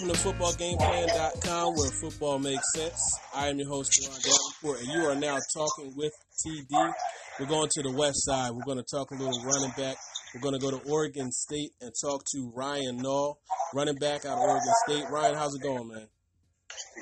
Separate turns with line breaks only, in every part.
Welcome to FootballGamePlan.com, where football makes sense. I am your host, Ron Davenport, and you are now talking with TD. We're going to the west side. We're going to talk a little running back. We're going to go to Oregon State and talk to Ryan Nall, running back out of Oregon State. Ryan, how's it going, man?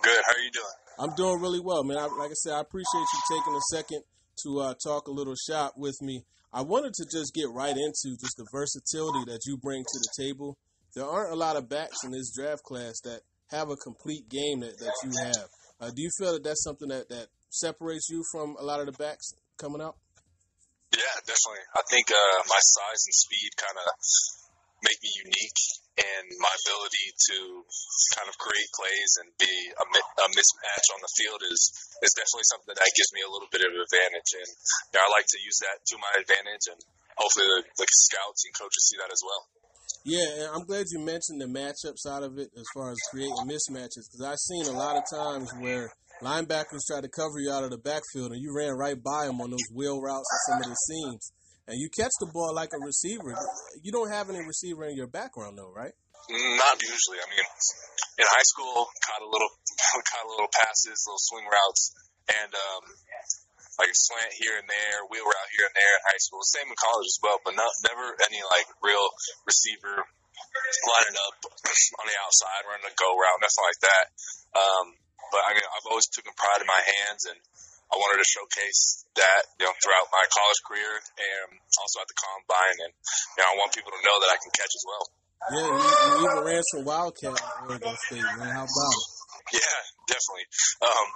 Good. How are you doing?
I'm doing really well, man. I, like I said, I appreciate you taking a second to uh, talk a little shop with me. I wanted to just get right into just the versatility that you bring to the table. There aren't a lot of backs in this draft class that have a complete game that, that you have. Uh, do you feel that that's something that, that separates you from a lot of the backs coming out?
Yeah, definitely. I think uh, my size and speed kind of make me unique, and my ability to kind of create plays and be a, a mismatch on the field is is definitely something that gives me a little bit of advantage, and you know, I like to use that to my advantage, and hopefully the, the scouts and coaches see that as well.
Yeah, I'm glad you mentioned the matchup side of it as far as creating mismatches because I've seen a lot of times where linebackers try to cover you out of the backfield and you ran right by them on those wheel routes and some of the seams and you catch the ball like a receiver. You don't have any receiver in your background, though, right?
Not usually. I mean, in high school, caught a little, caught a little passes, little swing routes, and um, like a slant here and there, wheel route here and there in high school. Same in college as well, but not never any like real receiver lining up on the outside, running a go route, nothing like that. Um, but I mean, I've always taken pride in my hands and I wanted to showcase that, you know, throughout my college career and also at the combine. And, you know, I want people to know that I can catch as well.
Yeah, you, you even ran some Wildcat at Oregon State, man. How about it?
Yeah, definitely. Um,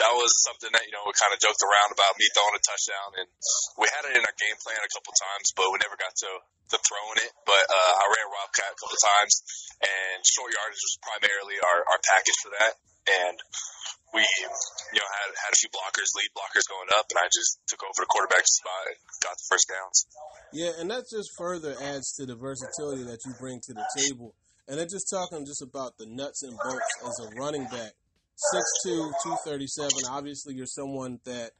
that was something that, you know, we kind of joked around about me throwing a touchdown. And we had it in our game plan a couple times, but we never got to, to throwing it. But uh, I ran Wildcat a couple times, and short yardage was primarily our, our package for that. And we, you know, had had a few blockers, lead blockers going up, and I just took over the quarterback spot and got the first downs.
Yeah, and that just further adds to the versatility that you bring to the table. And then just talking just about the nuts and bolts as a running back. 6'2", 237. Obviously, you're someone that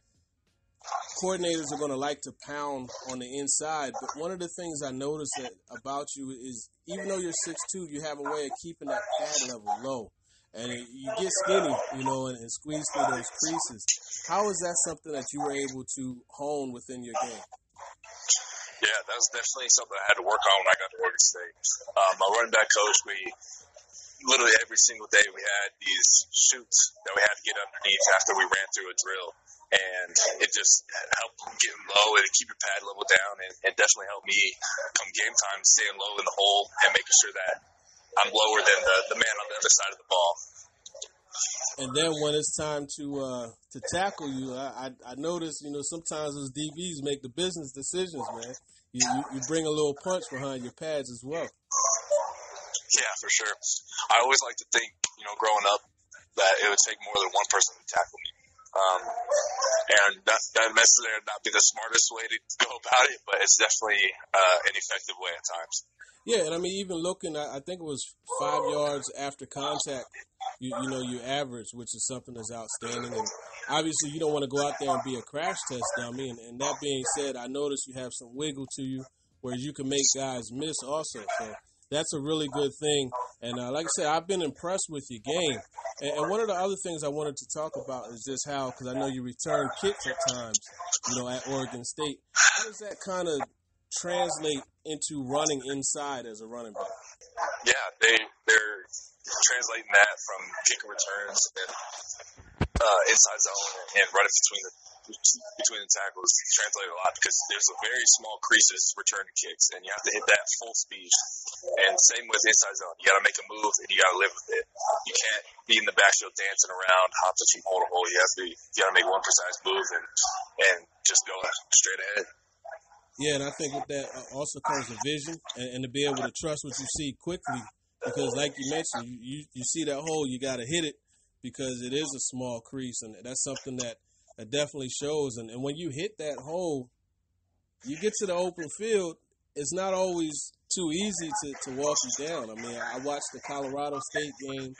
coordinators are going to like to pound on the inside. But one of the things I noticed that about you is even though you're 6'2", you have a way of keeping that pad level low and you get skinny, you know, and, and, squeeze through those creases. How is that something that you were able to hone within your game?
Yeah, that was definitely something I had to work on when I got to Oregon State. Um, my running back coach, we literally every single day we had these chutes that we had to get underneath after we ran through a drill. And it just helped get low and keep your pad level down, and, definitely helped me come game time staying low in the hole and making sure that I'm lower than the, the man on the other side of the ball.
And then when it's time to uh, to tackle you, I, I, I notice you know sometimes those DBs make the business decisions, man. You, you, you bring a little punch behind your pads as well.
Yeah, for sure. I always like to think, you know, growing up, that it would take more than one person to tackle me. Um, and that, that necessarily not be the smartest way to go about it, but it's definitely uh, an effective way at times.
Yeah, and I mean, even looking, I think it was five yards after contact, you, you know, you average, which is something that's outstanding. And obviously, you don't want to go out there and be a crash test dummy. And, and that being said, I noticed you have some wiggle to you where you can make guys miss also. So that's a really good thing. And uh, like I said, I've been impressed with your game. And, and, one of the other things I wanted to talk about is just how, because I know you return kicks at times, you know, at Oregon State. How does that kind of translate into running inside as a running back?
Yeah, they they're translating that from kick returns and uh, inside zone and running between the between the tackles translate a lot because there's a very small creases returning kicks and you have to hit that full speed. And same with inside zone. You got to make a move and you got to live with it. You can't be in the backfield dancing around, hops from hole to hole. You have to you got to make one precise move and and just go straight ahead.
Yeah, and I think with that uh, also comes a vision and, and, to be able to trust what you see quickly. Because, like you mentioned, you, you, you see that hole, you got to hit it because it is a small crease, and that's something that, that definitely shows. And, and when you hit that hole, you get to the open field. It's not always too easy to, to walk you down. I mean, I watched the Colorado State game,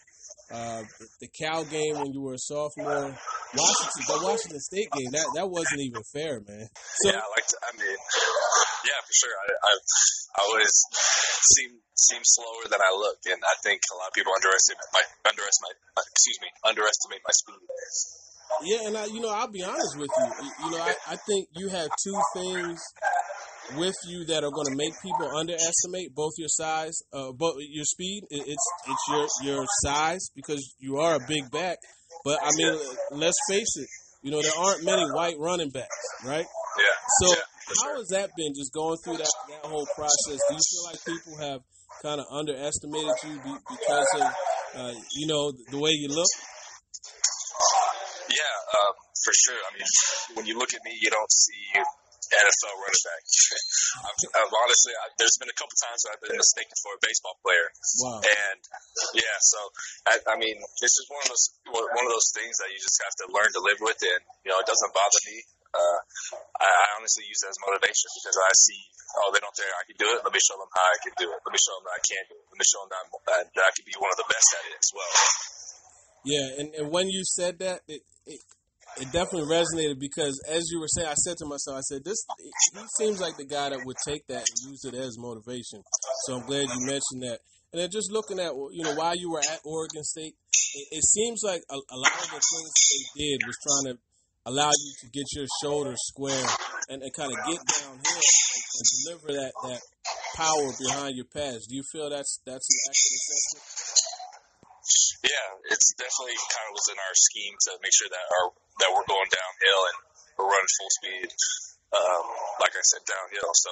uh, the, the Cal game when you were a sophomore. Washington, the Washington State game, that that wasn't even fair, man.
So, yeah, I like to, I mean, yeah, for sure. I, I, I always seem seem slower than I look, and I think a lot of people underestimate my underestimate excuse me underestimate my speed.
Yeah, and I, you know, I'll be honest with you. You know, I, I think you have two things with you that are going to make people underestimate both your size, uh, both your speed. It's it's your your size because you are a big back. But I mean, let's face it. You know, there aren't many white running backs, right?
Yeah.
So
yeah,
how
sure.
has that been? Just going through that that whole process. Do you feel like people have kind of underestimated you because of uh, you know the way you look?
Um, for sure. I mean, when you look at me, you don't see NFL running back. I've, I've honestly, I, there's been a couple times I've been mistaken for a baseball player.
Wow.
And yeah, so I, I mean, this is one of those one of those things that you just have to learn to live with, and you know, it doesn't bother me. Uh, I, I honestly use it as motivation because I see, oh, they don't think I can do it. Let me show them how I can do it. Let me show them that I can do it. Let me show them that, that, that I can be one of the best at it as well.
Yeah, and, and when you said that, it, it it definitely resonated because as you were saying, I said to myself, I said, this he seems like the guy that would take that and use it as motivation. So I'm glad you mentioned that. And then just looking at you know while you were at Oregon State, it, it seems like a, a lot of the things they did was trying to allow you to get your shoulders square and, and kind of get downhill and deliver that that power behind your pass. Do you feel that's that's an accurate assessment?
Yeah, it's definitely kind of was in our scheme to make sure that our that we're going downhill and we're running full speed. Um, like I said, downhill. So,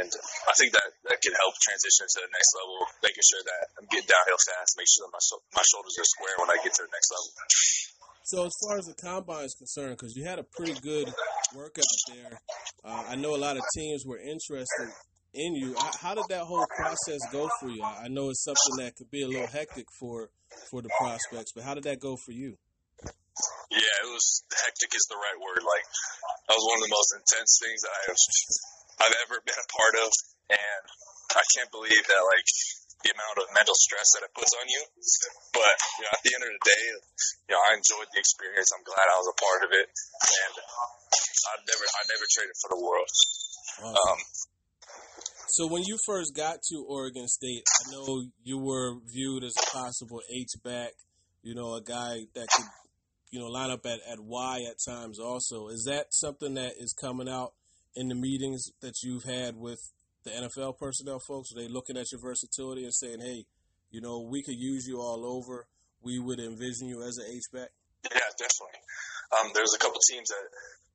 and I think that that can help transition to the next level, making sure that I'm getting downhill fast, make sure that my my shoulders are square when I get to the next level.
So as far as the combine is concerned, because you had a pretty good workout there, uh, I know a lot of teams were interested in you. How did that whole process go for you? I know it's something that could be a little hectic for for the prospects, but how did that go for you?
Yeah, it was hectic is the right word. Like that was one of the most intense things that I have I've ever been a part of, and I can't believe that like the amount of mental stress that it puts on you. But you know, at the end of the day, you know, I enjoyed the experience. I'm glad I was a part of it, and I'd never I never traded for the world.
Wow. Um, so when you first got to Oregon State, I know you were viewed as a possible H back, you know, a guy that could, you know, line up at, at Y at times also. Is that something that is coming out in the meetings that you've had with the NFL personnel folks? Are they looking at your versatility and saying, hey, you know, we could use you all over. We would envision you as an H back?
Yeah, definitely. Um, there's a couple teams that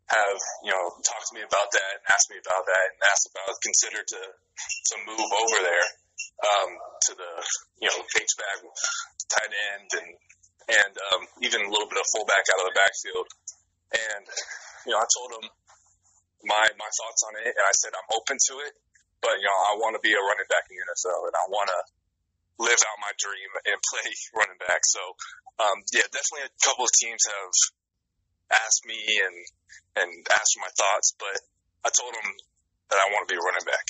have you know talked to me about that and asked me about that and asked about consider to to move over there um, to the you know H back, tight end, and and um, even a little bit of fullback out of the backfield. And you know I told them my my thoughts on it, and I said I'm open to it, but you know I want to be a running back in the NFL, and I want to live out my dream and play running back. So um, yeah, definitely a couple of teams have asked me and and asked for my thoughts, but I told them that I want to be a running back.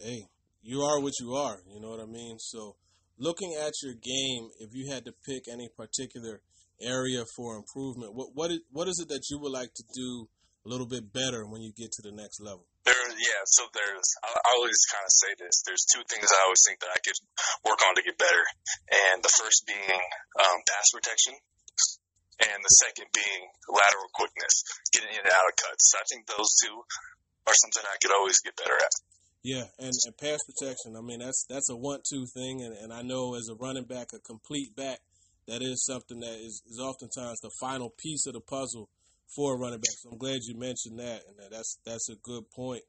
Hey, you are what you are. You know what I mean. So, looking at your game, if you had to pick any particular area for improvement, what what is, what is it that you would like to do a little bit better when you get to the next level?
There, yeah. So there's, I, I always kind of say this. There's two things I always think that I could work on to get better, and the first being um, pass protection, and the second being lateral quickness, getting in and out of cuts. I think those two are something I could always get better at.
Yeah, and, and pass protection. I mean, that's that's a one-two thing, and, and I know as a running back, a complete back, that is something that is, is oftentimes the final piece of the puzzle for a running back. So I'm glad you mentioned that, and that's that's a good point.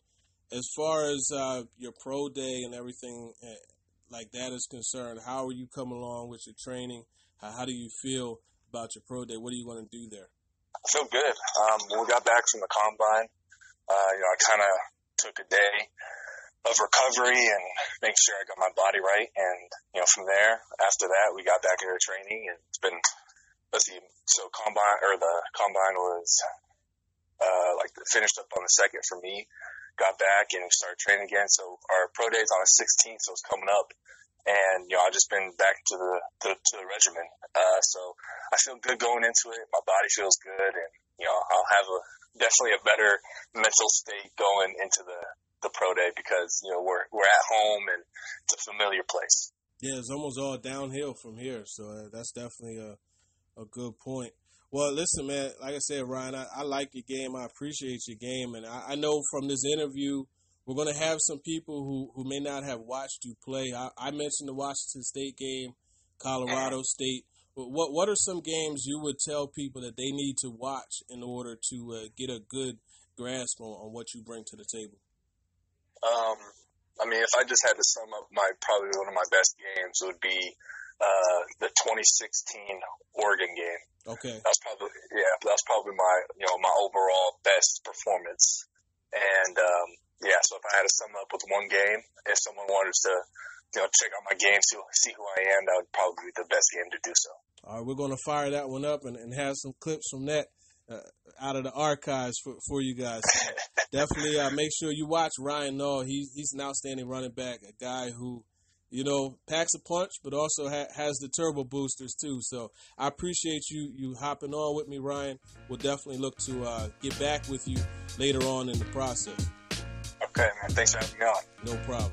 As far as uh, your pro day and everything eh, like that is concerned, how are you coming along with your training? How, how do you feel about your pro day. What are you going to do there?
I feel good. Um, when we got back from the combine, uh, you know, I kind of took a day of recovery and make sure I got my body right. And, you know, from there, after that, we got back into training and it's been, let's see, so combine, or the combine was, uh, like finished up on the second for me, got back and started training again. So our pro day is on the 16th, so it's coming up and you know I've just been back to the to, to the regimen. Uh, so I feel good going into it. My body feels good, and you know I'll have a definitely a better mental state going into the the pro day because you know we're we're at home and it's a familiar place.
Yeah, it's almost all downhill from here, so uh, that's definitely a a good point. Well, listen, man. Like I said, Ryan, I, I like your game. I appreciate your game, and I, I know from this interview we're going to have some people who, who may not have watched you play. I, I mentioned the Washington State game, Colorado State. But What what are some games you would tell people that they need to watch in order to uh, get a good grasp on, on what you bring to the table?
Um, I mean, if I just had to sum up my probably one of my best games would be uh, the 2016 Oregon game.
Okay,
that's probably yeah, that's probably my you know my overall best performance. And if I had to sum up with one game, if someone wanted to you know check out my game, see see who I am, that would probably be the best game to do so.
All right, we're going to fire that one up and, and have some clips from that uh, out of the archives for, for you guys. Definitely uh, make sure you watch Ryan Nall. He's, he's an outstanding running back, a guy who, you know, packs a punch, but also ha- has the turbo boosters too. So I appreciate you you hopping on with me, Ryan. We'll definitely look to uh, get back with you later on in the process.
Okay, man. Thanks for having me on.
No problem.